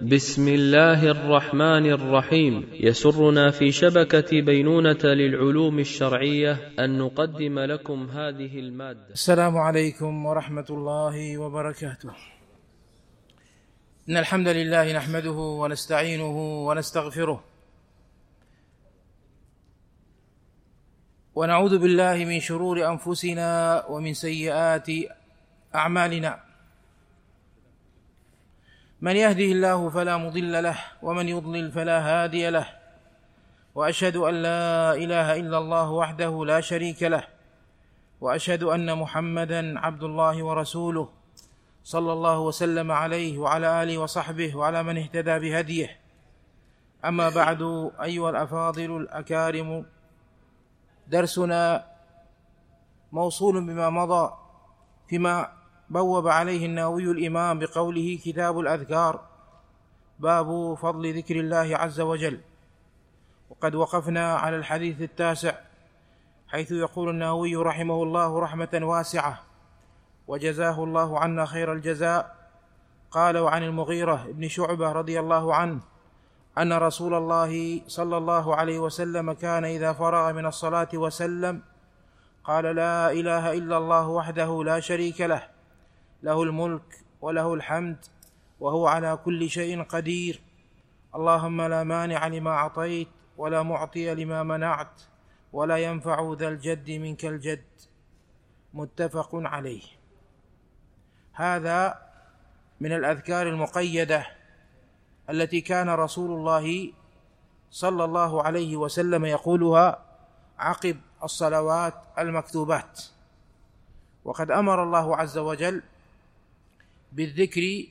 بسم الله الرحمن الرحيم. يسرنا في شبكة بينونة للعلوم الشرعية أن نقدم لكم هذه المادة. السلام عليكم ورحمة الله وبركاته. إن الحمد لله نحمده ونستعينه ونستغفره. ونعوذ بالله من شرور أنفسنا ومن سيئات أعمالنا. من يهده الله فلا مضل له ومن يضلل فلا هادي له. وأشهد أن لا إله إلا الله وحده لا شريك له. وأشهد أن محمدا عبد الله ورسوله صلى الله وسلم عليه وعلى آله وصحبه وعلى من اهتدى بهديه. أما بعد أيها الأفاضل الأكارم درسنا موصول بما مضى فيما بوب عليه النووي الإمام بقوله كتاب الأذكار باب فضل ذكر الله عز وجل. وقد وقفنا على الحديث التاسع حيث يقول النووي رحمه الله رحمة واسعة وجزاه الله عنا خير الجزاء قال وعن المغيرة بن شعبة رضي الله عنه أن رسول الله صلى الله عليه وسلم كان إذا فرغ من الصلاة وسلم قال لا إله إلا الله وحده لا شريك له له الملك وله الحمد وهو على كل شيء قدير. اللهم لا مانع لما أعطيت ولا معطي لما منعت ولا ينفع ذا الجد منك الجد. متفق عليه. هذا من الأذكار المقيدة التي كان رسول الله صلى الله عليه وسلم يقولها عقب الصلوات المكتوبات. وقد أمر الله عز وجل بالذكر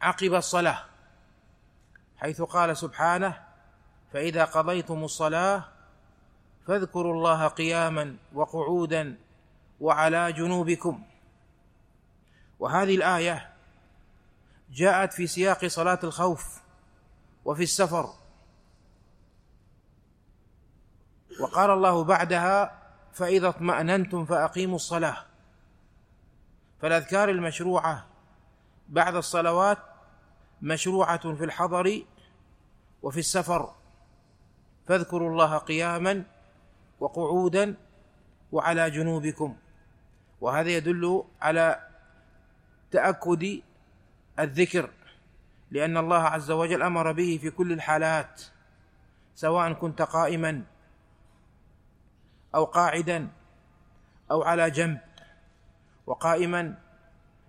عقب الصلاة حيث قال سبحانه فإذا قضيتم الصلاة فاذكروا الله قياما وقعودا وعلى جنوبكم. وهذه الآية جاءت في سياق صلاة الخوف وفي السفر. وقال الله بعدها فإذا اطمأننتم فأقيموا الصلاة. فالأذكار المشروعة بعد الصلوات مشروعة في الحضر وفي السفر. فاذكروا الله قياما وقعودا وعلى جنوبكم. وهذا يدل على تأكد الذكر لأن الله عز وجل أمر به في كل الحالات سواء كنت قائما أو قاعدا أو على جنب. وقائما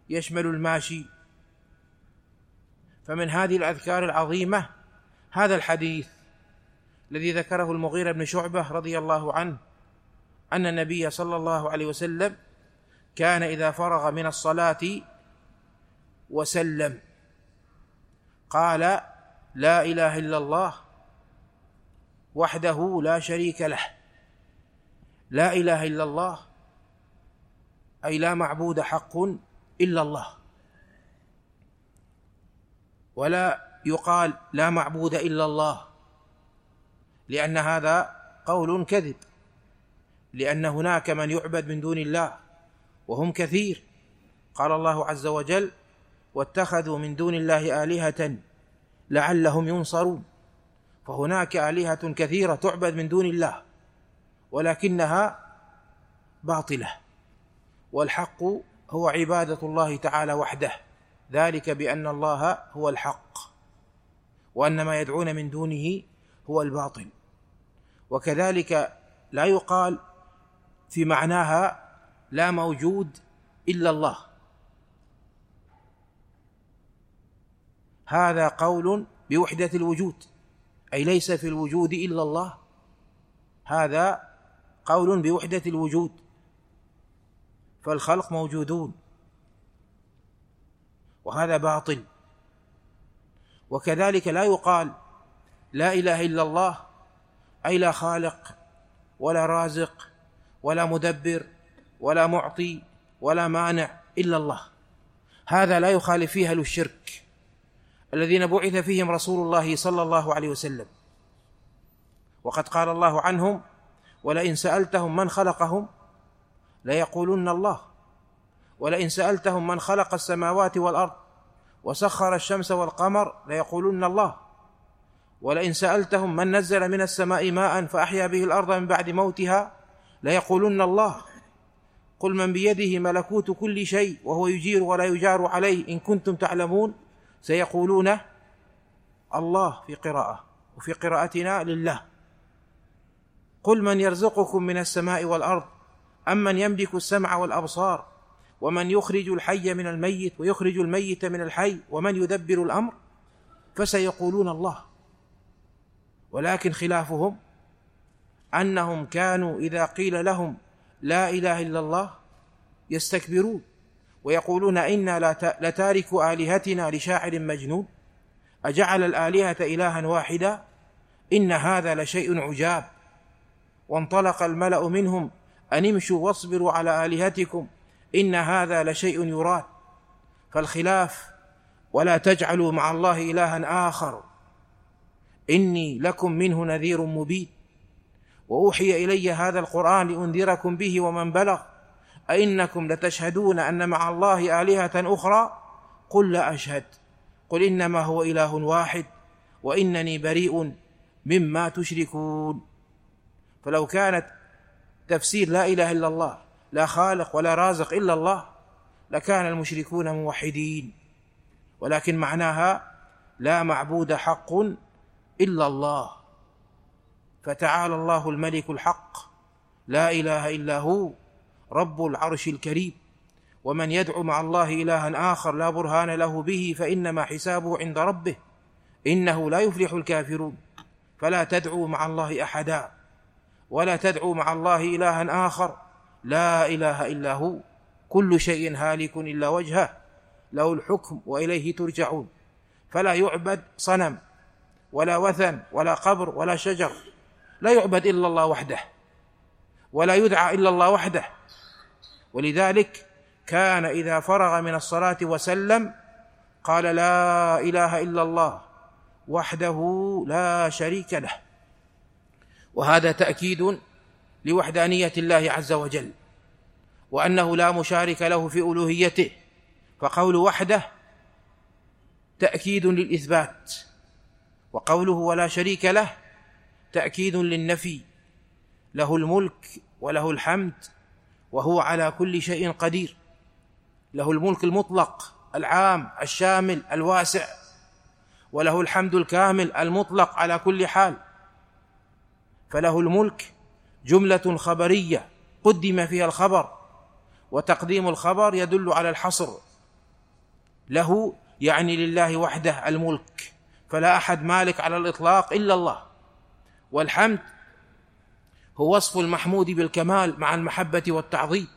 يشمل الماشي فمن هذه الأذكار العظيمة هذا الحديث الذي ذكره المغيرة بن شعبة رضي الله عنه أن النبي صلى الله عليه وسلم كان إذا فرغ من الصلاة وسلم. قال لا إله إلا الله وحده لا شريك له. لا إله إلا الله أي لا معبود حق إلا الله. ولا يقال لا معبود إلا الله لأن هذا قول كذب لأن هناك من يعبد من دون الله وهم كثير. قال الله عز وجل واتخذوا من دون الله آلهة لعلهم ينصرون. فهناك آلهة كثيرة تعبد من دون الله ولكنها باطلة والحق هو عبادة الله تعالى وحده. ذلك بأن الله هو الحق وأن ما يدعون من دونه هو الباطل. وكذلك لا يقال في معناها لا موجود إلا الله. هذا قول بوحدة الوجود أي ليس في الوجود إلا الله. هذا قول بوحدة الوجود فالخلق موجودون. وهذا باطل. وكذلك لا يقال لا إله إلا الله أي لا خالق ولا رازق ولا مدبر ولا معطي ولا مانع إلا الله. هذا لا يخالف فيه أهل الشرك الذين بعث فيهم رسول الله صلى الله عليه وسلم. وقد قال الله عنهم ولئن سألتهم من خلقهم ليقولن الله ولئن سألتهم من خلق السماوات والأرض وسخر الشمس والقمر ليقولن الله. ولئن سألتهم من نزل من السماء ماء فأحيا به الأرض من بعد موتها ليقولن الله. قل من بيده ملكوت كل شيء وهو يجير ولا يجار عليه. إن كنتم تعلمون سيقولون الله في قراءة وفي قراءتنا لله. قل من يرزقكم من السماء والأرض امن يملك السمع والأبصار؟ ومن يخرج الحي من الميت ويخرج الميت من الحي ومن يدبر الأمر فسيقولون الله. ولكن خلافهم أنهم كانوا إذا قيل لهم لا إله إلا الله يستكبرون ويقولون أنا لتارك آلهتنا لشاعر مجنون. أجعل الآلهة إلها واحدا؟ إن هذا لشيء عجاب. وانطلق الملأ منهم أن امشوا واصبروا على آلهتكم إن هذا لشيء يراد فالخلاف ولا تجعلوا مع الله إلها آخر. إني لكم منه نذير مبين. وأوحي إلي هذا القرآن لأنذركم به ومن بلغ. أئنكم لتشهدون أن مع الله آلهة أخرى؟ قل لا أشهد. قل إنما هو إله واحد وإنني بريء مما تشركون. فلو كانت تفسير لا إله إلا الله لا خالق ولا رازق إلا الله لكان المشركون موحدين. ولكن معناها لا معبود حق إلا الله. فتعالى الله الملك الحق. لا إله إلا هو رب العرش الكريم. ومن يدعو مع الله إلها آخر لا برهان له به فإنما حسابه عند ربه. إنه لا يفلح الكافرون. فلا تدعوا مع الله أحدا. ولا تدعوا مع الله إلها آخر. لا إله إلا هو. كل شيء هالك إلا وجهه. له الحكم وإليه ترجعون. فلا يعبد صنم ولا وثن ولا قبر ولا شجر. لا يعبد إلا الله وحده ولا يدعى إلا الله وحده. ولذلك كان إذا فرغ من الصلاة وسلم قال لا إله إلا الله وحده لا شريك له. وهذا تأكيد لوحدانية الله عز وجل وأنه لا مشارك له في ألوهيته فقول وحده تأكيد للإثبات وقوله ولا شريك له تأكيد للنفي له الملك وله الحمد وهو على كل شيء قدير له الملك المطلق العام الشامل الواسع وله الحمد الكامل المطلق على كل حال فله الملك جملة خبرية قدم فيها الخبر وتقديم الخبر يدل على الحصر. له يعني لله وحده الملك فلا أحد مالك على الإطلاق إلا الله. والحمد هو وصف المحمود بالكمال مع المحبة والتعظيم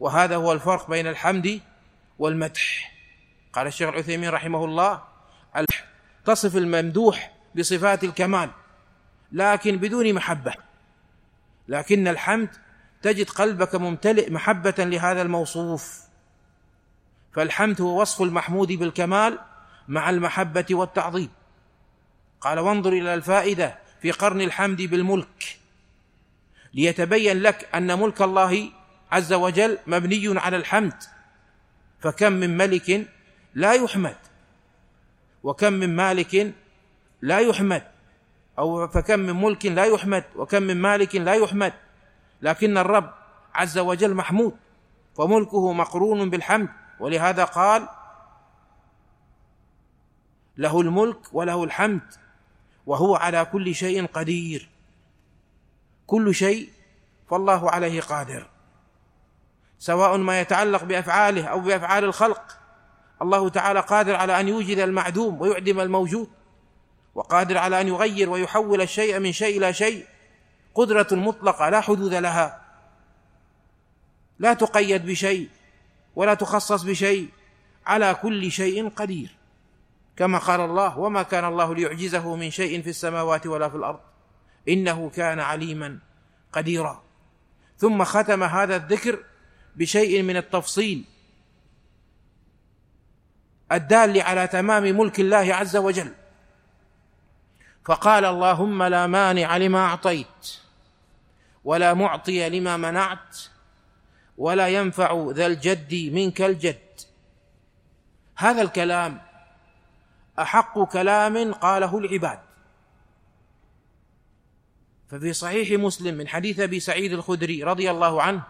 وهذا هو الفرق بين الحمد والمدح. قال الشيخ العثيمين رحمه الله تصف الممدوح بصفات الكمال لكن بدون محبة. لكن الحمد تجد قلبك ممتلئ محبة لهذا الموصوف. فالحمد هو وصف المحمود بالكمال مع المحبة والتعظيم. قال وانظر إلى الفائدة في قرن الحمد بالملك. ليتبين لك أن ملك الله عز وجل مبني على الحمد. فكم من ملك لا يحمد وكم من مالك لا يحمد. أو فكم من ملك لا يحمد وكم من مالك لا يحمد. لكن الرب عز وجل محمود فملكه مقرون بالحمد. ولهذا قال له الملك وله الحمد وهو على كل شيء قدير. كل شيء فالله عليه قادر. سواء ما يتعلق بأفعاله أو بأفعال الخلق الله تعالى قادر على أن يوجد المعدوم ويعدم الموجود. وقادر على أن يغير ويحول الشيء من شيء إلى شيء قدرة مطلقة لا حدود لها. لا تقيد بشيء ولا تخصص بشيء على كل شيء قدير. كما قال الله وما كان الله ليعجزه من شيء في السماوات ولا في الأرض إنه كان عليما قديرا. ثم ختم هذا الذكر بشيء من التفصيل الدال على تمام ملك الله عز وجل. فقال اللهم لا مانع لما أعطيت ولا معطي لما منعت ولا ينفع ذا الجد منك الجد. هذا الكلام أحق كلام قاله العباد. ففي صحيح مسلم من حديث أبي سعيد الخدري رضي الله عنه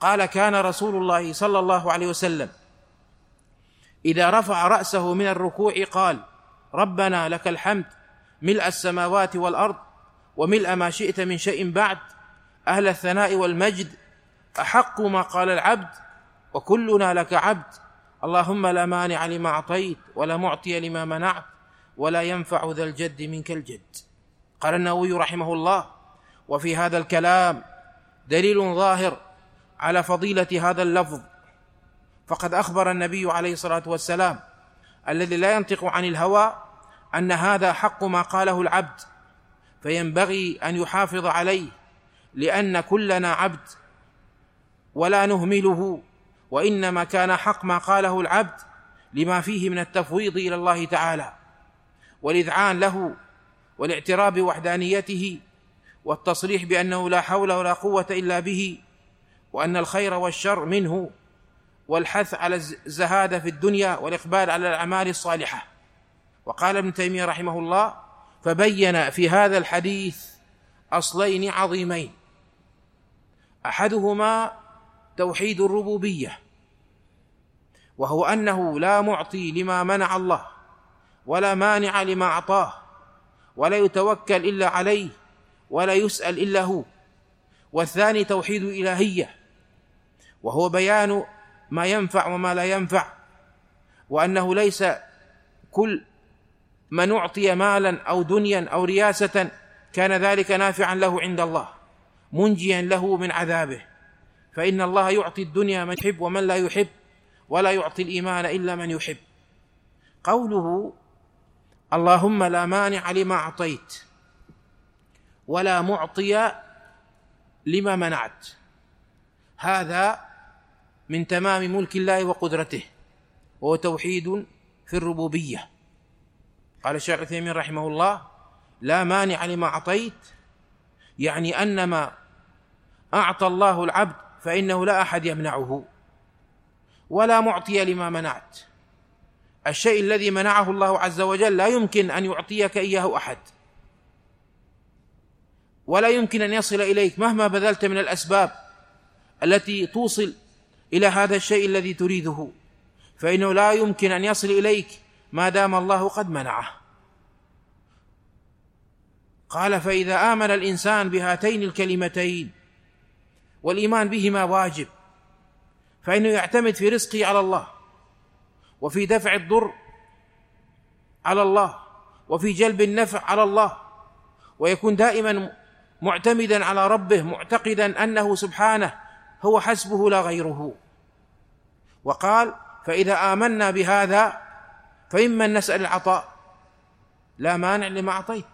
قال كان رسول الله صلى الله عليه وسلم إذا رفع رأسه من الركوع قال ربنا لك الحمد ملء السماوات والأرض وملء ما شئت من شيء بعد أهل الثناء والمجد أحق ما قال العبد وكلنا لك عبد. اللهم لا مانع لما أعطيت ولا معطي لما منعت ولا ينفع ذا الجد منك الجد. قال النووي رحمه الله وفي هذا الكلام دليل ظاهر على فضيلة هذا اللفظ. فقد أخبر النبي عليه الصلاة والسلام الذي لا ينطق عن الهوى أن هذا حق ما قاله العبد فينبغي أن يحافظ عليه لأن كلنا عبد ولا نهمله وإنما كان حق ما قاله العبد لما فيه من التفويض إلى الله تعالى والإذعان له والاعتراف بوحدانيته والتصريح بأنه لا حول ولا قوة إلا به وأن الخير والشر منه والحث على الزهادة في الدنيا والإقبال على الأعمال الصالحة. وقال ابن تيمية رحمه الله فبين في هذا الحديث أصلين عظيمين. أحدهما توحيد الربوبية وهو أنه لا معطي لما منع الله ولا مانع لما أعطاه ولا يتوكل إلا عليه ولا يسأل إلا هو. والثاني توحيد الالهيه وهو بيان ما ينفع وما لا ينفع وأنه ليس كل من أعطي مالا أو دنيا أو رياسة كان ذلك نافعا له عند الله منجيا له من عذابه. فإن الله يعطي الدنيا من يحب ومن لا يحب ولا يعطي الإيمان إلا من يحب. قوله اللهم لا مانع لما أعطيت ولا معطي لما منعت. هذا من تمام ملك الله وقدرته وهو توحيد في الربوبية. قال الشيخ عثيمين رحمه الله لا مانع لما أعطيت يعني ان ما أعطى الله العبد فإنه لا أحد يمنعه ولا معطي لما منعت. الشيء الذي منعه الله عز وجل لا يمكن أن يعطيك إياه أحد. ولا يمكن أن يصل إليك مهما بذلت من الأسباب التي توصل إلى هذا الشيء الذي تريده. فإنه لا يمكن أن يصل إليك ما دام الله قد منعه. قال فإذا آمن الإنسان بهاتين الكلمتين والإيمان بهما واجب فإنه يعتمد في رزقه على الله وفي دفع الضر على الله وفي جلب النفع على الله ويكون دائما معتمدا على ربه معتقدا أنه سبحانه هو حسبه لا غيره. وقال فإذا آمنا بهذا فممن نسأل العطاء. لا مانع لما أعطيت.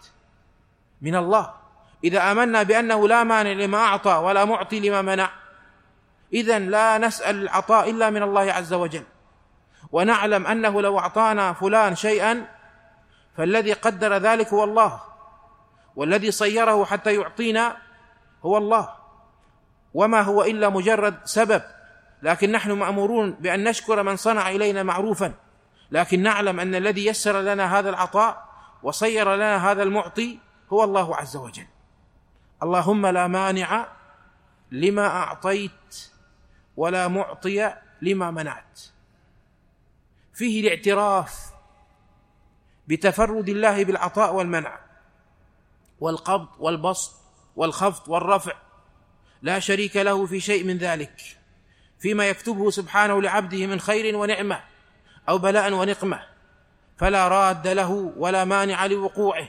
من الله. إذا آمنا بأنه لا مانع لما أعطى ولا معطي لما منع. اذا لا نسأل العطاء إلا من الله عز وجل. ونعلم أنه لو أعطانا فلان شيئا فالذي قدر ذلك هو الله. والذي صيره حتى يعطينا هو الله. وما هو إلا مجرد سبب. لكن نحن مأمورون بأن نشكر من صنع إلينا معروفا. لكن نعلم أن الذي يسر لنا هذا العطاء وصير لنا هذا المعطي هو الله عز وجل. اللهم لا مانع لما أعطيت ولا معطي لما منعت. فيه الاعتراف بتفرد الله بالعطاء والمنع. والقبض والبسط والخفض والرفع لا شريك له في شيء من ذلك. فيما يكتبه سبحانه لعبده من خير ونعمة. أو بلاء ونقمة فلا راد له ولا مانع لوقوعه.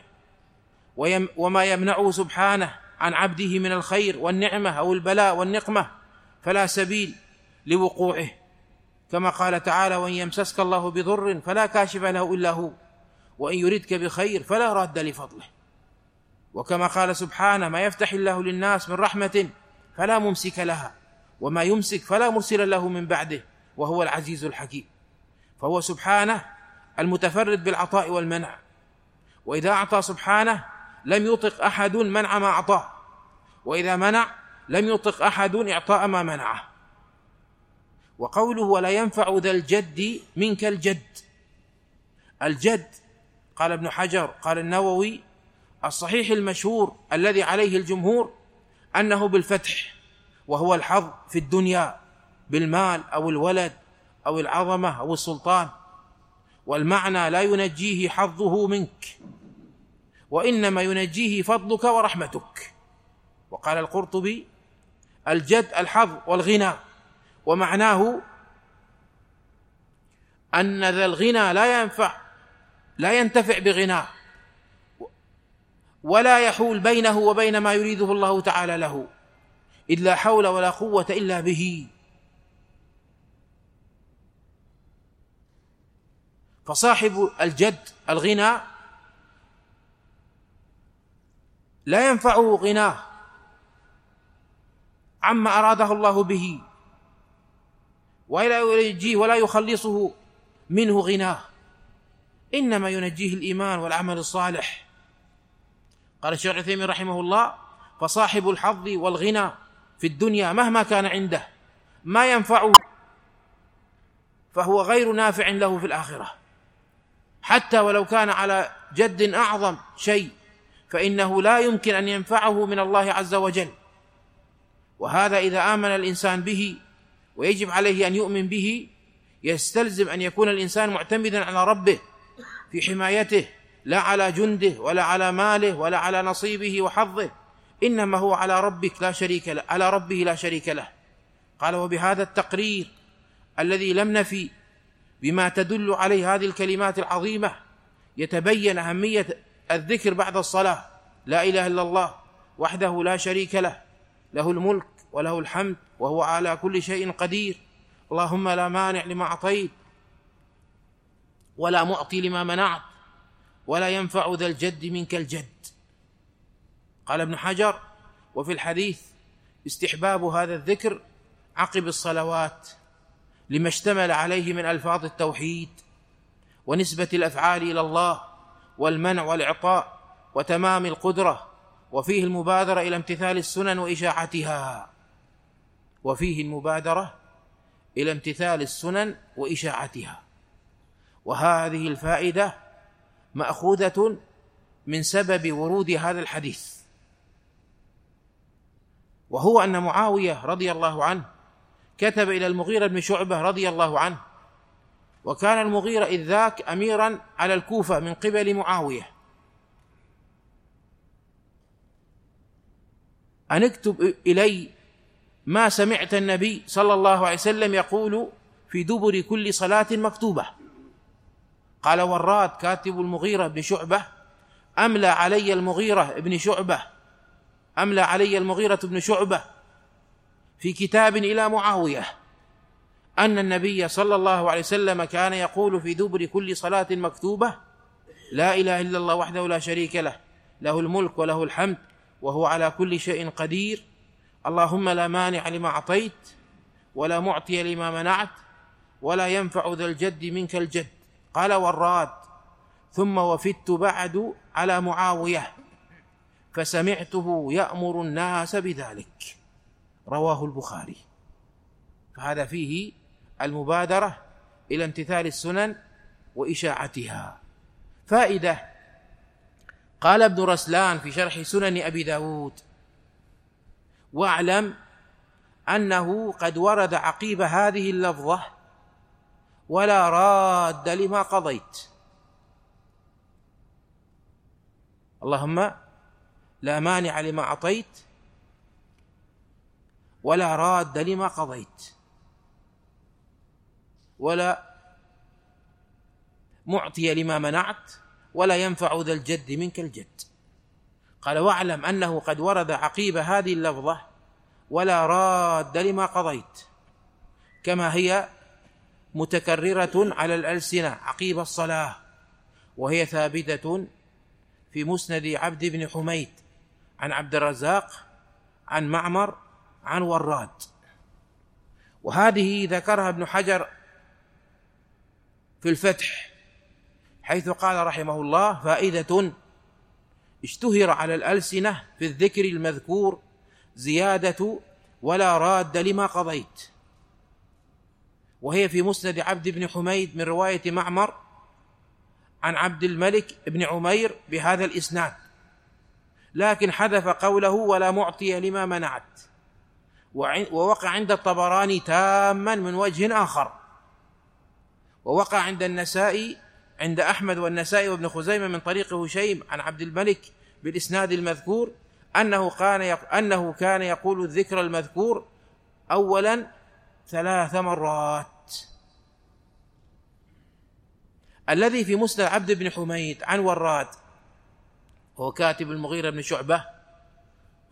وما يمنعه سبحانه عن عبده من الخير والنعمة أو البلاء والنقمة فلا سبيل لوقوعه. كما قال تعالى وإن يمسسك الله بضر فلا كاشف له إلا هو وإن يردك بخير فلا راد لفضله. وكما قال سبحانه ما يفتح الله للناس من رحمة فلا ممسك لها وما يمسك فلا مرسل له من بعده وهو العزيز الحكيم. فهو سبحانه المتفرد بالعطاء والمنع. وإذا أعطى سبحانه لم يطق أحد منع ما أعطاه. وإذا منع لم يطق أحد إعطاء ما منعه. وقوله ولا ينفع ذا الجد منك الجد. الجد قال ابن حجر قال النووي الصحيح المشهور الذي عليه الجمهور أنه بالفتح وهو الحظ في الدنيا بالمال أو الولد أو العظمة أو السلطان. والمعنى لا ينجيه حظه منك وإنما ينجيه فضلك ورحمتك. وقال القرطبي الجد الحظ والغنى. ومعناه أن ذا الغنى لا ينفع لا ينتفع بغناه ولا يحول بينه وبين ما يريده الله تعالى له اذ لا حول ولا قوة إلا به. فصاحب الجد الغنى لا ينفعه غناه عما أراده الله به ولا ينجيه ولا يخلصه منه غناه. إنما ينجيه الإيمان والعمل الصالح. قال الشيخ عثيمين رحمه الله فصاحب الحظ والغنى في الدنيا مهما كان عنده ما ينفعه فهو غير نافع له في الآخرة. حتى ولو كان على جد أعظم شيء فإنه لا يمكن أن ينفعه من الله عز وجل. وهذا إذا آمن الإنسان به ويجب عليه أن يؤمن به يستلزم أن يكون الإنسان معتمدا على ربه في حمايته لا على جنده ولا على ماله ولا على نصيبه وحظه إنما هو على ربك لا شريك له على ربه لا شريك له. قال وبهذا التقرير الذي لم نفي بما تدل عليه هذه الكلمات العظيمة. يتبين أهمية الذكر بعد الصلاة. لا إله إلا الله وحده لا شريك له. له الملك وله الحمد وهو على كل شيء قدير. اللهم لا مانع لما أعطيت ولا معطي لما منعت ولا ينفع ذا الجد منك الجد. قال ابن حجر وفي الحديث استحباب هذا الذكر عقب الصلوات. لما اشتمل عليه من ألفاظ التوحيد ونسبة الأفعال إلى الله والمنع والإعطاء وتمام القدرة وفيه المبادرة إلى امتثال السنن وإشاعتها. وفيه المبادرة إلى امتثال السنن وإشاعتها. وهذه الفائدة مأخوذة من سبب ورود هذا الحديث. وهو أن معاوية رضي الله عنه كتب إلى المغيرة بن شعبة رضي الله عنه وكان المغيرة إذ ذاك اميرا على الكوفة من قبل معاوية. أن اكتب إلي ما سمعت النبي صلى الله عليه وسلم يقول في دبر كل صلاة مكتوبة. قال وراد كاتب المغيرة بن شعبة أملى علي المغيرة بن شعبة أملى علي المغيرة بن شعبة في كتاب إلى معاوية أن النبي صلى الله عليه وسلم كان يقول في دبر كل صلاة مكتوبة لا إله إلا الله وحده لا شريك له له الملك وله الحمد وهو على كل شيء قدير اللهم لا مانع لما أعطيت ولا معطي لما منعت ولا ينفع ذا الجد منك الجد قال وراد ثم وفدت بعد على معاوية فسمعته يأمر الناس بذلك. رواه البخاري. فهذا فيه المبادرة إلى امتثال السنن وإشاعتها. فائدة قال ابن رسلان في شرح سنن أبي داود واعلم أنه قد ورد عقيب هذه اللفظة ولا راد لما قضيت. اللهم لا مانع لما أعطيت ولا راد لما قضيت. ولا معطي لما منعت ولا ينفع ذا الجد منك الجد. قال واعلم أنه قد ورد عقيب هذه اللفظة ولا راد لما قضيت كما هي متكررة على الألسنة عقيب الصلاة وهي ثابتة في مسند عبد بن حميد عن عبد الرزاق عن معمر عن وراد. وهذه ذكرها ابن حجر في الفتح حيث قال رحمه الله فائدة اشتهر على الألسنة في الذكر المذكور زيادة ولا راد لما قضيت. وهي في مسند عبد بن حميد من رواية معمر عن عبد الملك بن عمير بهذا الإسناد لكن حذف قوله ولا معطي لما منعت. ووقع عند الطبراني تاما من وجه آخر. ووقع عند النسائي عند أحمد والنسائي وابن خزيمة من طريق هشيم عن عبد الملك بالإسناد المذكور أنه كان أنه كان يقول الذكر المذكور أولا ثلاث مرات. الذي في مسند عبد بن حميد عن وراد وهو كاتب المغيرة بن شعبة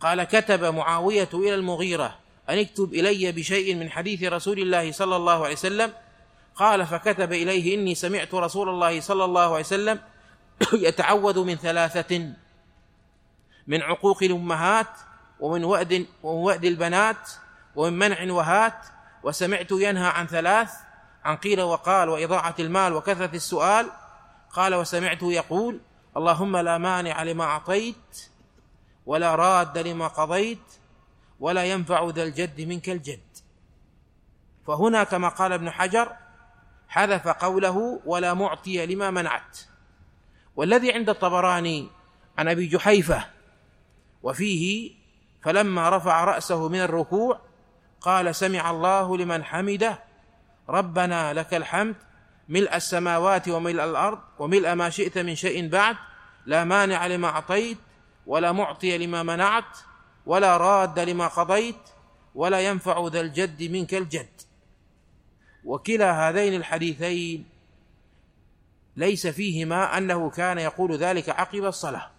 قال كتب معاوية إلى المغيرة أن اكتب إلي بشيء من حديث رسول الله صلى الله عليه وسلم. قال فكتب إليه إني سمعت رسول الله صلى الله عليه وسلم يتعوذ من ثلاثة من عقوق الأمهات ومن وأد ومن وأد البنات ومن منع وهات وسمعت ينهى عن ثلاث عن قيل وقال وإضاعة المال وكثرة السؤال. قال وسمعته يقول اللهم لا مانع لما أعطيت ولا راد لما قضيت ولا ينفع ذا الجد منك الجد. فهنا كما قال ابن حجر حذف قوله ولا معطي لما منعت. والذي عند الطبراني عن أبي جحيفة وفيه فلما رفع رأسه من الركوع قال سمع الله لمن حمده ربنا لك الحمد ملء السماوات وملء الأرض وملء ما شئت من شيء بعد لا مانع لما أعطيت ولا معطي لما منعت. ولا راد لما قضيت ولا ينفع ذا الجد منك الجد. وكلا هذين الحديثين ليس فيهما أنه كان يقول ذلك عقب الصلاة.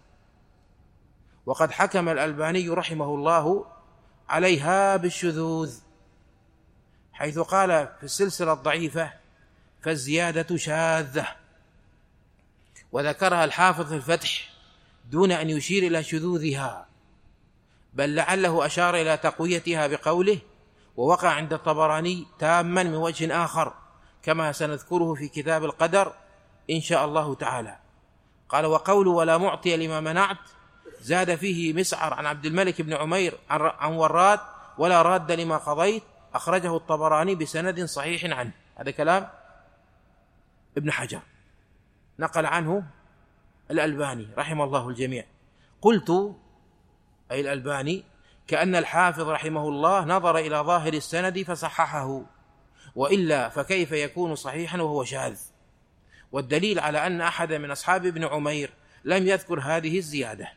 وقد حكم الألباني رحمه الله عليها بالشذوذ حيث قال في السلسلة الضعيفة فالزيادة شاذة. وذكرها الحافظ في الفتح دون أن يشير إلى شذوذها. بل لعله أشار إلى تقويتها بقوله ووقع عند الطبراني تاما من وجه آخر كما سنذكره في كتاب القدر إن شاء الله تعالى. قال وقول ولا معطي لما منعت زاد فيه مسعر عن عبد الملك بن عمير عن وراد ولا راد لما قضيت أخرجه الطبراني بسند صحيح عنه. هذا كلام ابن حجر. نقل عنه الألباني رحم الله الجميع. قلت أي الألباني كأن الحافظ رحمه الله نظر إلى ظاهر السند فصححه وإلا فكيف يكون صحيحا وهو شاذ والدليل على أن أحد من أصحاب ابن عمير لم يذكر هذه الزيادة.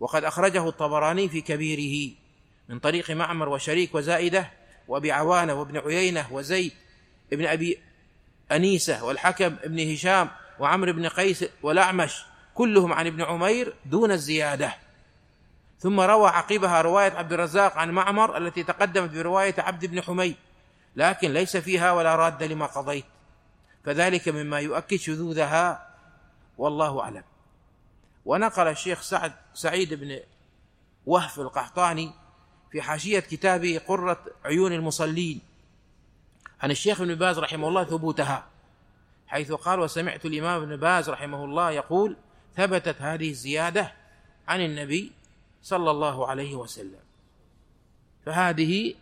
وقد أخرجه الطبراني في كبيره من طريق معمر وشريك وزائدة وأبي عوانة وابن عيينة وزيد ابن أبي أنيسة والحكم ابن هشام وعمرو بن قيس والأعمش كلهم عن ابن عمير دون الزيادة. ثم روى عقبها رواية عبد الرزاق عن معمر التي تقدمت برواية عبد بن حميد. لكن ليس فيها ولا راد لما قضيت. فذلك مما يؤكد شذوذها والله أعلم. ونقل الشيخ سعد سعيد بن وهف القحطاني في حاشية كتابه قرة عيون المصلين عن الشيخ ابن باز رحمه الله ثبوتها حيث قال وسمعت الإمام ابن باز رحمه الله يقول ثبتت هذه الزيادة عن النبي صلى الله عليه وسلم. فهذه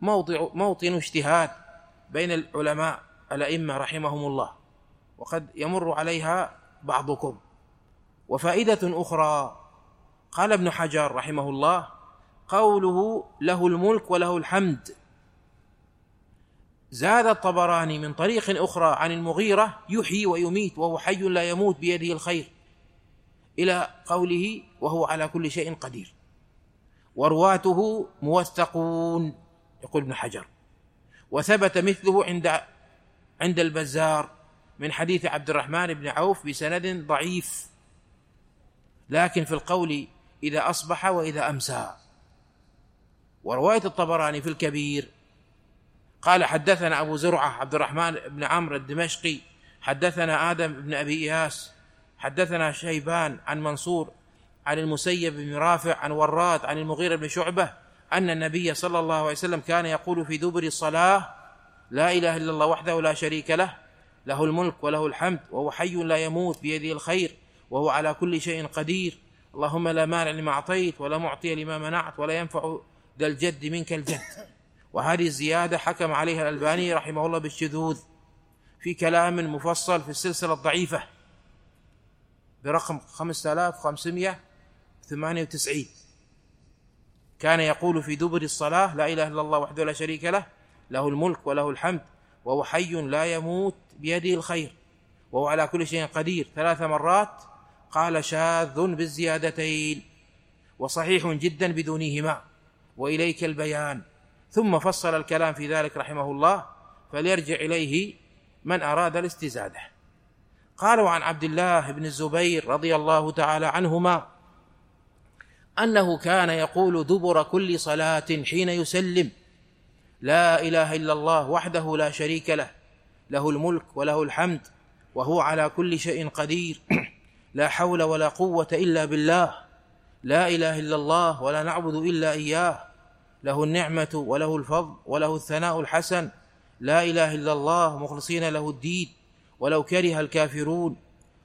موضع موطن اجتهاد بين العلماء الأئمة رحمهم الله وقد يمر عليها بعضكم. وفائدة أخرى قال ابن حجر رحمه الله قوله له الملك وله الحمد. زاد الطبراني من طريق أخرى عن المغيرة يحيي ويميت وهو حي لا يموت بيده الخير. إلى قوله وهو على كل شيء قدير. ورواته موثقون يقول ابن حجر. وثبت مثله عند عند البزار من حديث عبد الرحمن بن عوف بسند ضعيف. لكن في القول إذا أصبح وإذا أمسى. ورواية الطبراني في الكبير. قال حدثنا أبو زرعة عبد الرحمن بن عمرو الدمشقي حدثنا آدم بن أبي إياس حدثنا شيبان عن منصور عن المسيب بن رافع عن وراد عن المغيرة بن شعبة أن النبي صلى الله عليه وسلم كان يقول في دبر الصلاة لا إله إلا الله وحده لا شريك له له الملك وله الحمد وهو حي لا يموت بيده الخير وهو على كل شيء قدير. اللهم لا مانع لما أعطيت ولا معطي لما منعت ولا ينفع ذا الجد منك الجد. وهذه الزيادة حكم عليها الألباني رحمه الله بالشذوذ في كلام مفصل في السلسلة الضعيفة. برقم 5598 كان يقول في دبر الصلاة لا إله إلا الله وحده لا شريك له له الملك وله الحمد وهو حي لا يموت بيده الخير وهو على كل شيء قدير. ثلاث مرات قال شاذ بالزيادتين وصحيح جدا بدونهما وإليك البيان. ثم فصل الكلام في ذلك رحمه الله فليرجع إليه من أراد الاستزادة. قالوا عن عبد الله بن الزبير رضي الله تعالى عنهما أنه كان يقول دبر كل صلاة حين يسلم لا إله إلا الله وحده لا شريك له له الملك وله الحمد وهو على كل شيء قدير لا حول ولا قوة إلا بالله لا إله إلا الله ولا نعبد إلا إياه له النعمة وله الفضل وله الثناء الحسن لا إله إلا الله مخلصين له الدين ولو كره الكافرون.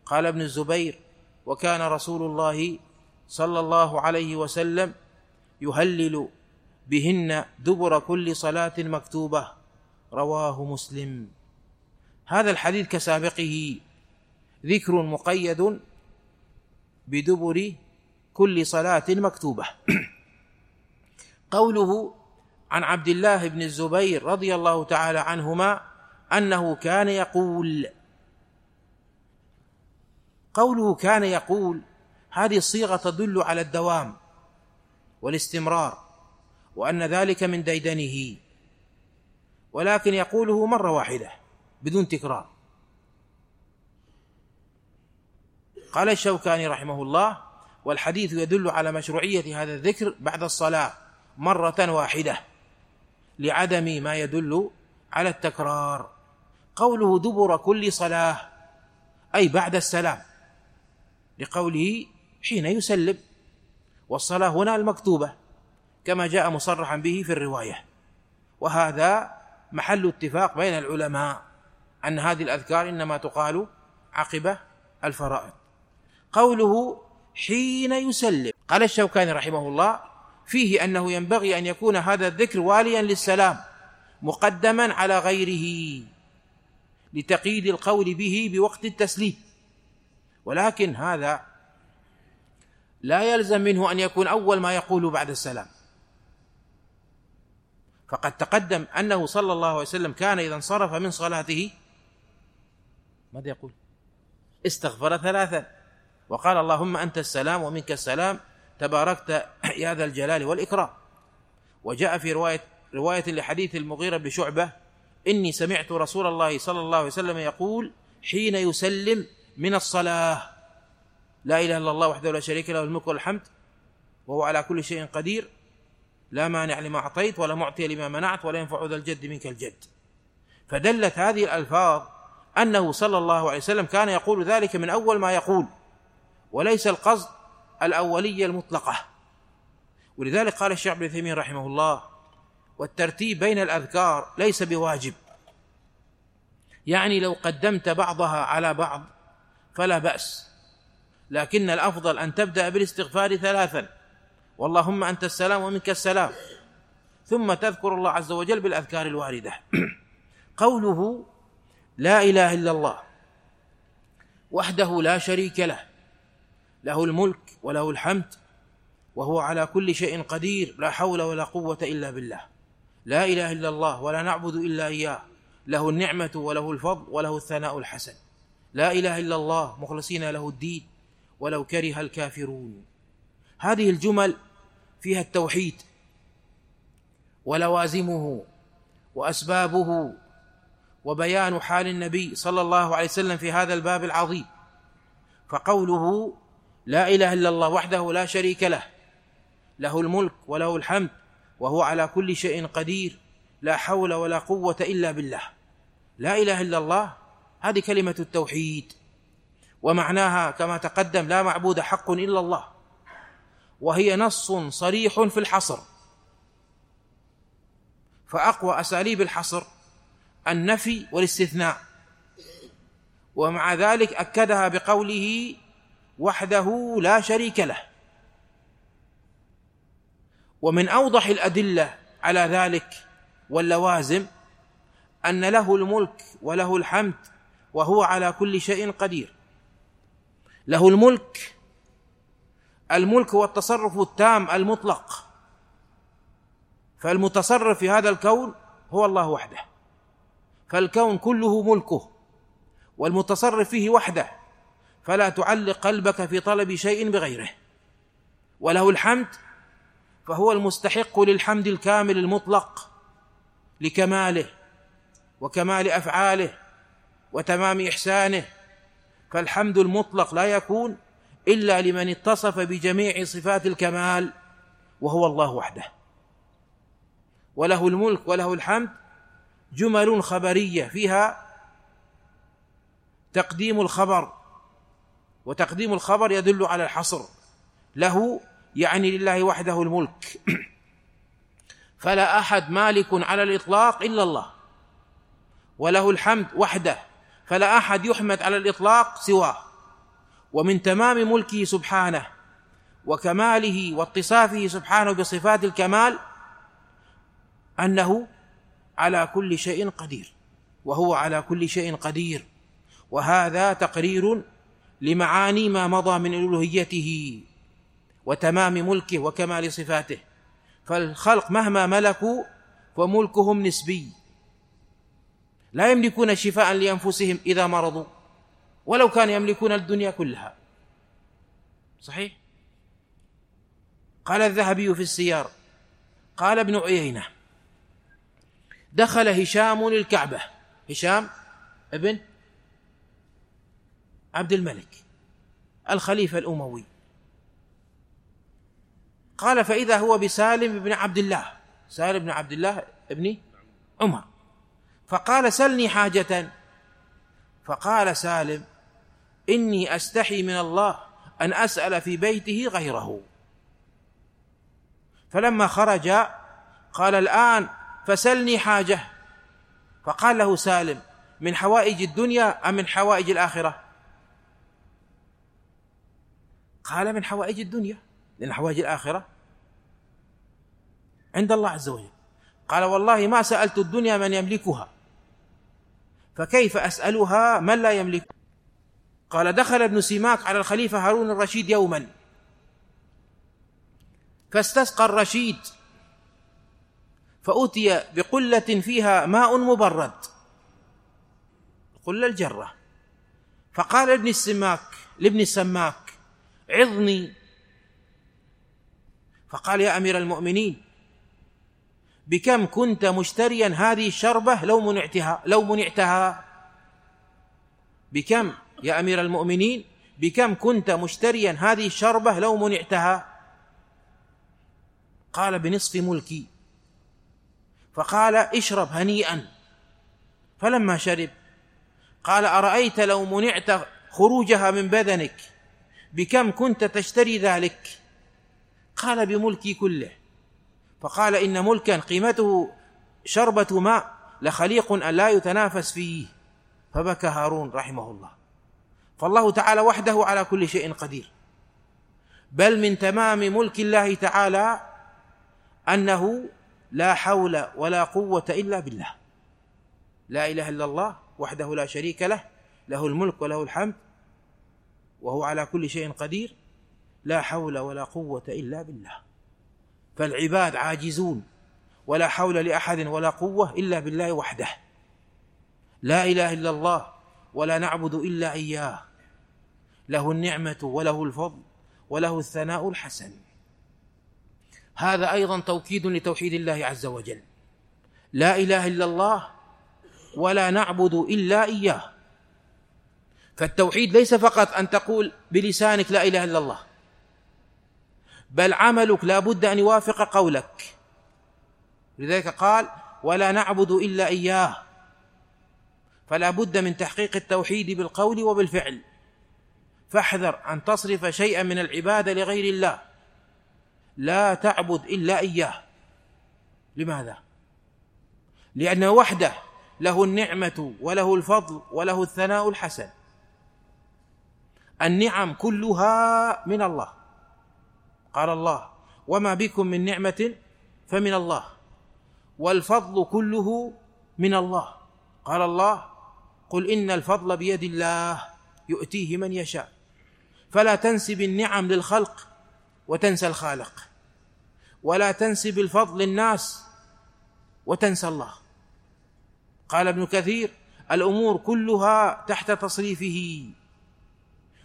قال ابن الزبير وكان رسول الله صلى الله عليه وسلم يهلل بهن دبر كل صلاة مكتوبة. رواه مسلم. هذا الحديث كسابقه ذكر مقيد بدبر كل صلاة مكتوبة. قوله عن عبد الله بن الزبير رضي الله تعالى عنهما أنه كان يقول قوله كان يقول هذه الصيغة تدل على الدوام والاستمرار وأن ذلك من ديدنه ولكن يقوله مرة واحدة بدون تكرار. قال الشوكاني رحمه الله والحديث يدل على مشروعية هذا الذكر بعد الصلاة مرة واحدة لعدم ما يدل على التكرار. قوله دبر كل صلاة أي بعد السلام. لقوله حين يسلم. والصلاة هنا المكتوبة كما جاء مصرحا به في الرواية. وهذا محل اتفاق بين العلماء أن هذه الأذكار إنما تقال عقب الفرائض. قوله حين يسلم قال الشوكاني رحمه الله فيه أنه ينبغي أن يكون هذا الذكر واليا للسلام مقدما على غيره لتقييد القول به بوقت التسليم. ولكن هذا لا يلزم منه أن يكون أول ما يقول بعد السلام. فقد تقدم أنه صلى الله عليه وسلم كان إذا انصرف من صلاته ماذا يقول؟ استغفر ثلاثا. وقال اللهم أنت السلام ومنك السلام. تباركت يا ذا الجلال والإكرام. وجاء في رواية رواية لحديث المغيرة بن شعبة إني سمعت رسول الله صلى الله عليه وسلم يقول حين يسلم من الصلاة. لا إله إلا الله وحده لا شريك له الملك والحمد وهو على كل شيء قدير. لا مانع لما أعطيت ولا معطي لما منعت ولا ينفع ذا الجد منك الجد. فدلت هذه الألفاظ أنه صلى الله عليه وسلم كان يقول ذلك من أول ما يقول وليس القصد الأولية المطلقة. ولذلك قال الشيخ ابن تيميه رحمه الله والترتيب بين الأذكار ليس بواجب. يعني لو قدمت بعضها على بعض فلا بأس. لكن الأفضل أن تبدأ بالاستغفار ثلاثا. واللهم أنت السلام ومنك السلام. ثم تذكر الله عز وجل بالأذكار الواردة. قوله لا إله إلا الله وحده لا شريك له. له الملك وله الحمد وهو على كل شيء قدير. لا حول ولا قوة إلا بالله. لا إله إلا الله ولا نعبد إلا إياه. له النعمة وله الفضل وله الثناء الحسن. لا إله إلا الله مخلصين له الدين ولو كره الكافرون. هذه الجمل فيها التوحيد ولوازمه وأسبابه وبيان حال النبي صلى الله عليه وسلم في هذا الباب العظيم. فقوله لا إله إلا الله وحده لا شريك له له الملك وله الحمد وهو على كل شيء قدير لا حول ولا قوة إلا بالله. لا إله إلا الله هذه كلمة التوحيد. ومعناها كما تقدم لا معبود حق إلا الله. وهي نص صريح في الحصر. فأقوى أساليب الحصر النفي والاستثناء. ومع ذلك أكدها بقوله وحده لا شريك له. ومن أوضح الأدلة على ذلك واللوازم أن له الملك وله الحمد وهو على كل شيء قدير. له الملك الملك هو التصرف التام المطلق. فالمتصرف في هذا الكون هو الله وحده. فالكون كله ملكه والمتصرف فيه وحده. فلا تعلق قلبك في طلب شيء بغيره. وله الحمد فهو المستحق للحمد الكامل المطلق لكماله وكمال أفعاله وتمام إحسانه. فالحمد المطلق لا يكون إلا لمن اتصف بجميع صفات الكمال وهو الله وحده. وله الملك وله الحمد جمل خبرية فيها تقديم الخبر وتقديم الخبر يدل على الحصر. له يعني لله وحده الملك. فلا أحد مالك على الإطلاق إلا الله. وله الحمد وحده فلا أحد يحمد على الإطلاق سواه. ومن تمام ملكه سبحانه وكماله واتصافه سبحانه بصفات الكمال أنه على كل شيء قدير وهو على كل شيء قدير. وهذا تقرير لمعاني ما مضى من ألوهيته وتمام ملكه وكمال صفاته. فالخلق مهما ملكوا فملكهم نسبي. لا يملكون شفاء لأنفسهم إذا مرضوا ولو كانوا يملكون الدنيا كلها. صحيح؟ قال الذهبي في السيار قال ابن عيينة دخل هشام الكعبه هشام ابن عبد الملك الخليفة الأموي. قال فإذا هو بسالم بن عبد الله سالم بن عبد الله ابن عمر. فقال سلني حاجة. فقال سالم إني أستحي من الله أن أسأل في بيته غيره. فلما خرج قال الآن فسلني حاجة. فقال له سالم من حوائج الدنيا أم من حوائج الآخرة؟ قال من حوائج الدنيا. لأن حوائج الآخرة؟ عند الله عز وجل. قال والله ما سألت الدنيا من يملكها. فكيف أسألها من لا يملك؟ قال دخل ابن سيماك على الخليفة هارون الرشيد يوما. فاستسقى الرشيد. فأتي بقلة فيها ماء مبرد. قلة الجرة. فقال ابن السماك لابن السماك عظني. فقال يا أمير المؤمنين بكم كنت مشتريا هذه الشربة لو منعتها لو منعتها؟ بكم يا أمير المؤمنين؟ بكم كنت مشتريا هذه الشربة لو منعتها؟ قال بنصف ملكي. فقال اشرب هنيئا. فلما شرب قال أرأيت لو منعت خروجها من بدنك؟ بكم كنت تشتري ذلك؟ قال بملكي كله. فقال إن ملكا قيمته شربة ماء لخليق أن لا يتنافس فيه. فبكى هارون رحمه الله. فالله تعالى وحده على كل شيء قدير. بل من تمام ملك الله تعالى أنه لا حول ولا قوة إلا بالله. لا إله إلا الله وحده لا شريك له. له الملك وله الحمد. وهو على كل شيء قدير. لا حول ولا قوة إلا بالله. فالعباد عاجزون ولا حول لأحد ولا قوة إلا بالله وحده. لا إله إلا الله ولا نعبد إلا إياه. له النعمة وله الفضل وله الثناء الحسن. هذا أيضا توكيد لتوحيد الله عز وجل. لا إله إلا الله ولا نعبد إلا إياه. فالتوحيد ليس فقط أن تقول بلسانك لا إله إلا الله. بل عملك لا بد أن يوافق قولك. لذلك قال ولا نعبد إلا إياه. فلا بد من تحقيق التوحيد بالقول وبالفعل. فاحذر أن تصرف شيئا من العبادة لغير الله. لا تعبد إلا إياه. لماذا؟ لأنه وحده له النعمة وله الفضل وله الثناء الحسن. النعم كلها من الله. قال الله وما بكم من نعمة فمن الله والفضل كله من الله. قال الله قل إن الفضل بيد الله يؤتيه من يشاء فلا تنسب النعم للخلق وتنسى الخالق ولا تنسب الفضل للناس وتنسى الله. قال ابن كثير الأمور كلها تحت تصريفه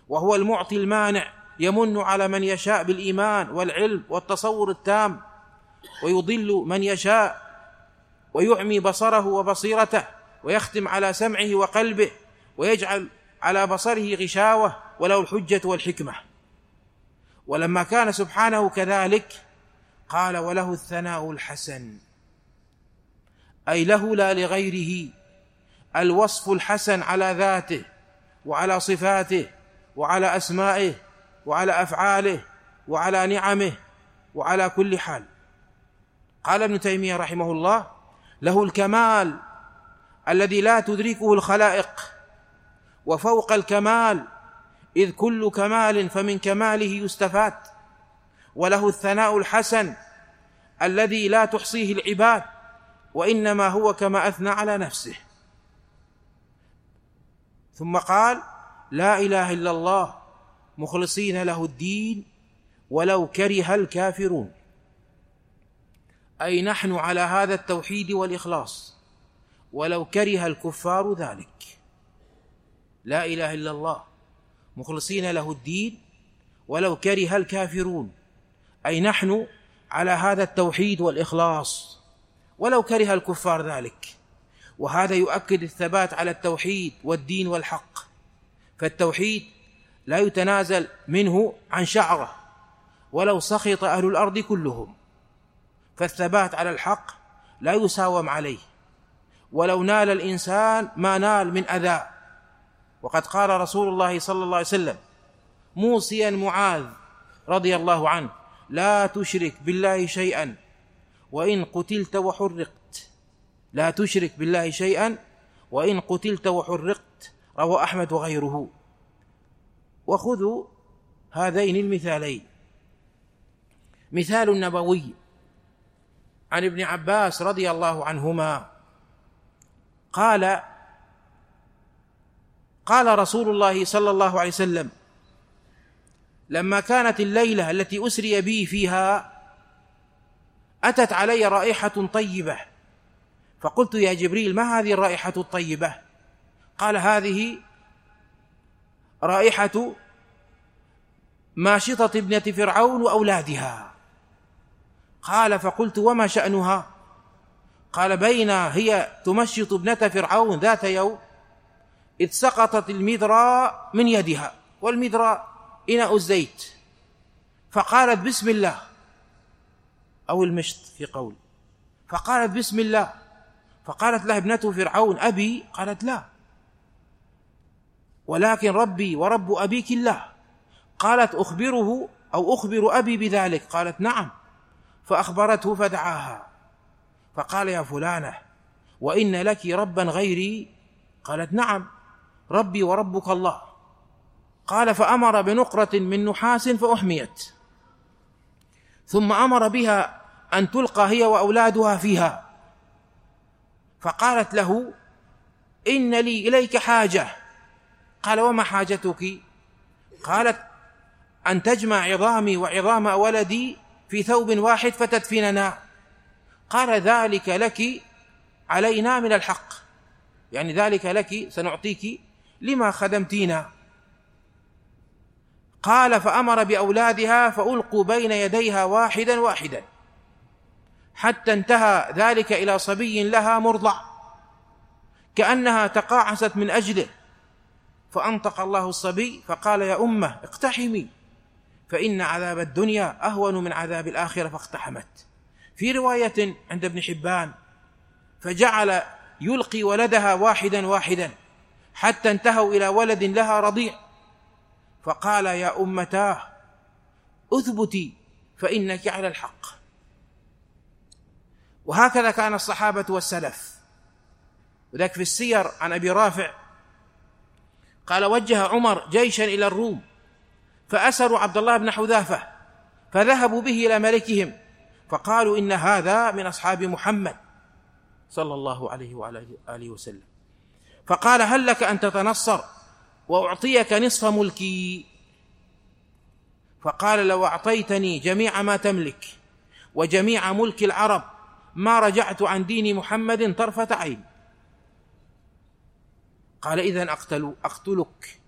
وهو المعطي المانع يمن على من يشاء بالإيمان والعلم والتصور التام ويضل من يشاء ويعمي بصره وبصيرته ويختم على سمعه وقلبه ويجعل على بصره غشاوة وله الحجة والحكمة. ولما كان سبحانه كذلك قال وله الثناء الحسن. أي له لا لغيره الوصف الحسن على ذاته وعلى صفاته وعلى أسمائه وعلى أفعاله وعلى نعمه وعلى كل حال. قال ابن تيمية رحمه الله له الكمال الذي لا تدركه الخلائق وفوق الكمال إذ كل كمال فمن كماله يستفاد وله الثناء الحسن الذي لا تحصيه العباد وإنما هو كما أثنى على نفسه. ثم قال لا إله إلا الله مخلصين له الدين ولو كره الكافرون. أي نحن على هذا التوحيد والإخلاص. ولو كره الكفار ذلك. لا إله إلا الله. مخلصين له الدين ولو كره الكافرون. أي نحن على هذا التوحيد والإخلاص. ولو كره الكفار ذلك. وهذا يؤكد الثبات على التوحيد والدين والحق. فالتوحيد لا يتنازل منه عن شعره ولو سخط أهل الأرض كلهم. فالثبات على الحق لا يساوم عليه. ولو نال الإنسان ما نال من أذى. وقد قال رسول الله صلى الله عليه وسلم موصيا معاذ رضي الله عنه لا تشرك بالله شيئا وإن قتلت وحرقت. لا تشرك بالله شيئا وإن قتلت وحرقت رواه أحمد وغيره. وخذوا هذين المثالين. مثال نبوي عن ابن عباس رضي الله عنهما قال قال رسول الله صلى الله عليه وسلم لما كانت الليلة التي أسري بي فيها أتت علي رائحة طيبة. فقلت يا جبريل ما هذه الرائحة الطيبة؟ قال هذه رائحة ماشطة ابنة فرعون وأولادها. قال فقلت وما شأنها؟ قال بين هي تمشط ابنة فرعون ذات يوم إذ سقطت المدرى من يدها والمدرى إناء الزيت. فقالت بسم الله. أو المشط في قول. فقالت بسم الله. فقالت لها ابنته فرعون أبي؟ قالت لا. ولكن ربي ورب أبيك الله. قالت أخبره أو أخبر أبي بذلك قالت نعم. فأخبرته فدعاها. فقال يا فلانة وإن لك ربا غيري؟ قالت نعم ربي وربك الله. قال فأمر بنقرة من نحاس فأحميت. ثم أمر بها أن تلقى هي وأولادها فيها. فقالت له إن لي إليك حاجة. قال وما حاجتك؟ قالت أن تجمع عظامي وعظام ولدي في ثوب واحد فتدفننا. قال ذلك لك علينا من الحق. يعني ذلك لك سنعطيك لما خدمتينا. قال فأمر بأولادها فألقوا بين يديها واحدا واحدا. حتى انتهى ذلك إلى صبي لها مرضع. كأنها تقاعست من أجله. فأنطق الله الصبي فقال يا أمة اقتحمي. فإن عذاب الدنيا أهون من عذاب الآخرة فاقتحمت. في رواية عند ابن حبان فجعل يلقي ولدها واحدا واحدا حتى انتهوا إلى ولد لها رضيع. فقال يا أمتاه اثبتي فإنك على الحق. وهكذا كان الصحابة والسلف. وذلك في السير عن أبي رافع قال وجه عمر جيشا إلى الروم. فأسروا عبد الله بن حذافة فذهبوا به إلى ملكهم فقالوا إن هذا من أصحاب محمد صلى الله عليه وعلى آله وسلم. فقال هل لك أن تتنصر وأعطيك نصف ملكي؟ فقال لو أعطيتني جميع ما تملك وجميع ملك العرب ما رجعت عن دين محمد طرفة عين. قال إذا أقتل أقتلك.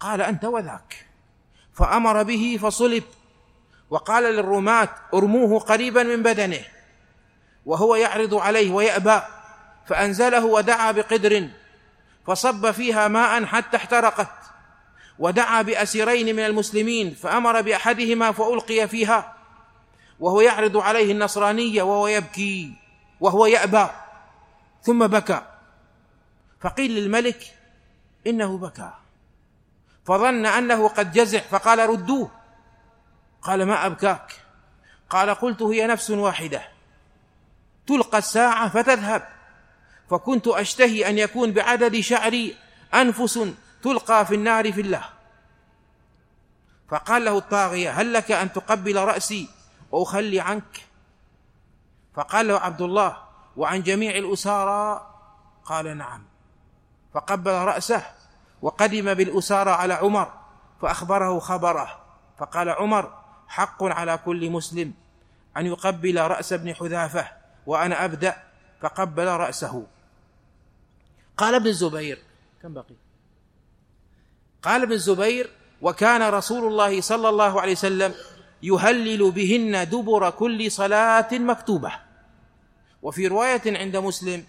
قال أنت وذاك. فأمر به فصلب. وقال للرماة ارموه قريبا من بدنه. وهو يعرض عليه ويأبى. فأنزله ودعا بقدر. فصب فيها ماء حتى احترقت. ودعا بأسيرين من المسلمين فأمر بأحدهما فألقي فيها. وهو يعرض عليه النصرانية وهو يبكي وهو يأبى. ثم بكى. فقيل للملك إنه بكى. فظن أنه قد جزع فقال ردوه. قال ما أبكاك؟ قال قلت هي نفس واحدة. تلقى الساعة فتذهب. فكنت أشتهي أن يكون بعدد شعري أنفس تلقى في النار في الله. فقال له الطاغية هل لك أن تقبل رأسي وأخلي عنك؟ فقال له عبد الله وعن جميع الأسارى؟ قال نعم. فقبل رأسه وقدم بالأسارى على عمر فأخبره خبره فقال عمر حق على كل مسلم أن يقبل رأس ابن حذافة وأنا أبدأ. فقبل رأسه. قال ابن الزبير كم بقي؟ قال ابن الزبير وكان رسول الله صلى الله عليه وسلم يهلل بهن دبر كل صلاة مكتوبة. وفي رواية عند مسلم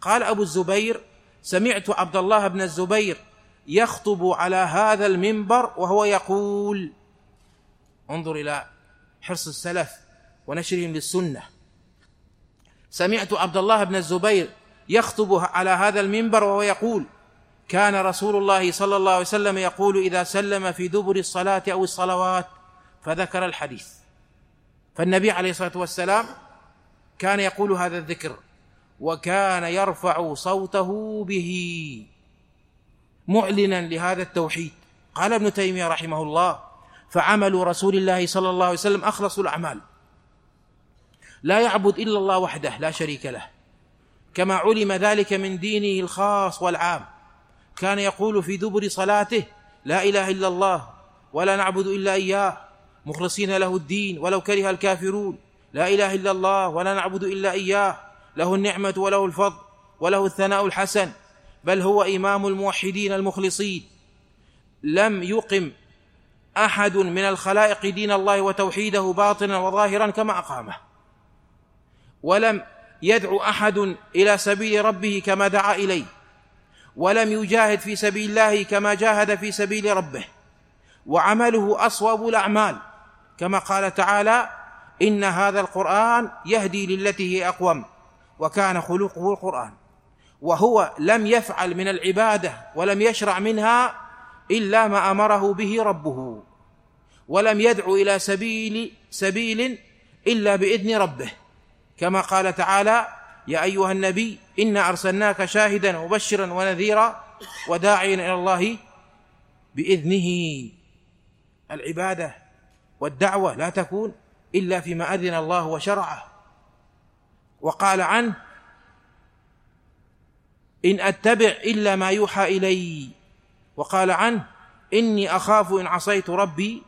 قال أبو الزبير سمعت عبد الله بن الزبير يخطب على هذا المنبر وهو يقول انظر إلى حرص السلف ونشرهم للسنة. سمعت عبد الله بن الزبير يخطب على هذا المنبر وهو يقول كان رسول الله صلى الله عليه وسلم يقول إذا سلم في دبر الصلاة أو الصلوات فذكر الحديث. فالنبي عليه الصلاة والسلام كان يقول هذا الذكر وكان يرفع صوته به. معلنا لهذا التوحيد. قال ابن تيمية رحمه الله فعمل رسول الله صلى الله عليه وسلم أخلص الأعمال. لا يعبد إلا الله وحده لا شريك له. كما علم ذلك من دينه الخاص والعام. كان يقول في دبر صلاته لا إله إلا الله ولا نعبد إلا إياه. مخلصين له الدين ولو كره الكافرون. لا إله إلا الله ولا نعبد إلا إياه. له النعمة وله الفضل وله الثناء الحسن. بل هو إمام الموحدين المخلصين. لم يقم أحد من الخلائق دين الله وتوحيده باطنا وظاهرا كما أقامه. ولم يدعو أحد إلى سبيل ربه كما دعا إليه. ولم يجاهد في سبيل الله كما جاهد في سبيل ربه. وعمله أصوب الأعمال. كما قال تعالى إن هذا القرآن يهدي للتي هي أقوم. وكان خلقه القرآن. وهو لم يفعل من العبادة ولم يشرع منها إلا ما أمره به ربه ولم يدعو إلى سبيل سبيل إلا بإذن ربه. كما قال تعالى يا أيها النبي انا أرسلناك شاهدا مبشرا ونذيرا وداعيا إلى الله بإذنه. العبادة والدعوة لا تكون إلا فيما أذن الله وشرعه. وقال عنه إن أتبع إلا ما يوحى إلي. وقال عنه إني أخاف إن عصيت ربي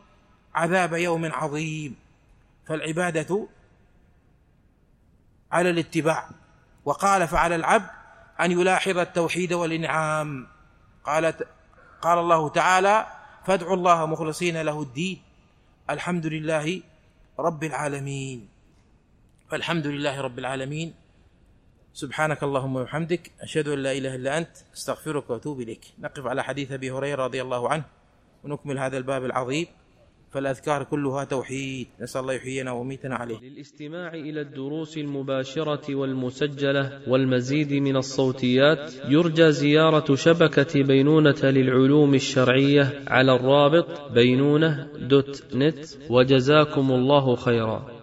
عذاب يوم عظيم. فالعبادة على الاتباع. وقال فعلى العبد أن يلاحظ التوحيد والإنعام. قال قال الله تعالى فادعوا الله مخلصين له الدين. الحمد لله رب العالمين. فالحمد لله رب العالمين. سبحانك اللهم وبحمدك أشهد أن لا إله إلا أنت أستغفرك وأتوب إليك. نقف على حديث أبي هريرة رضي الله عنه. ونكمل هذا الباب العظيم. فالأذكار كلها توحيد. نسأل الله يحيينا ويميتنا عليه. للاستماع إلى الدروس المباشرة والمسجلة والمزيد من الصوتيات يرجى زيارة شبكة بينونة للعلوم الشرعية على الرابط بينونة دوت نت. وجزاكم الله خيرا.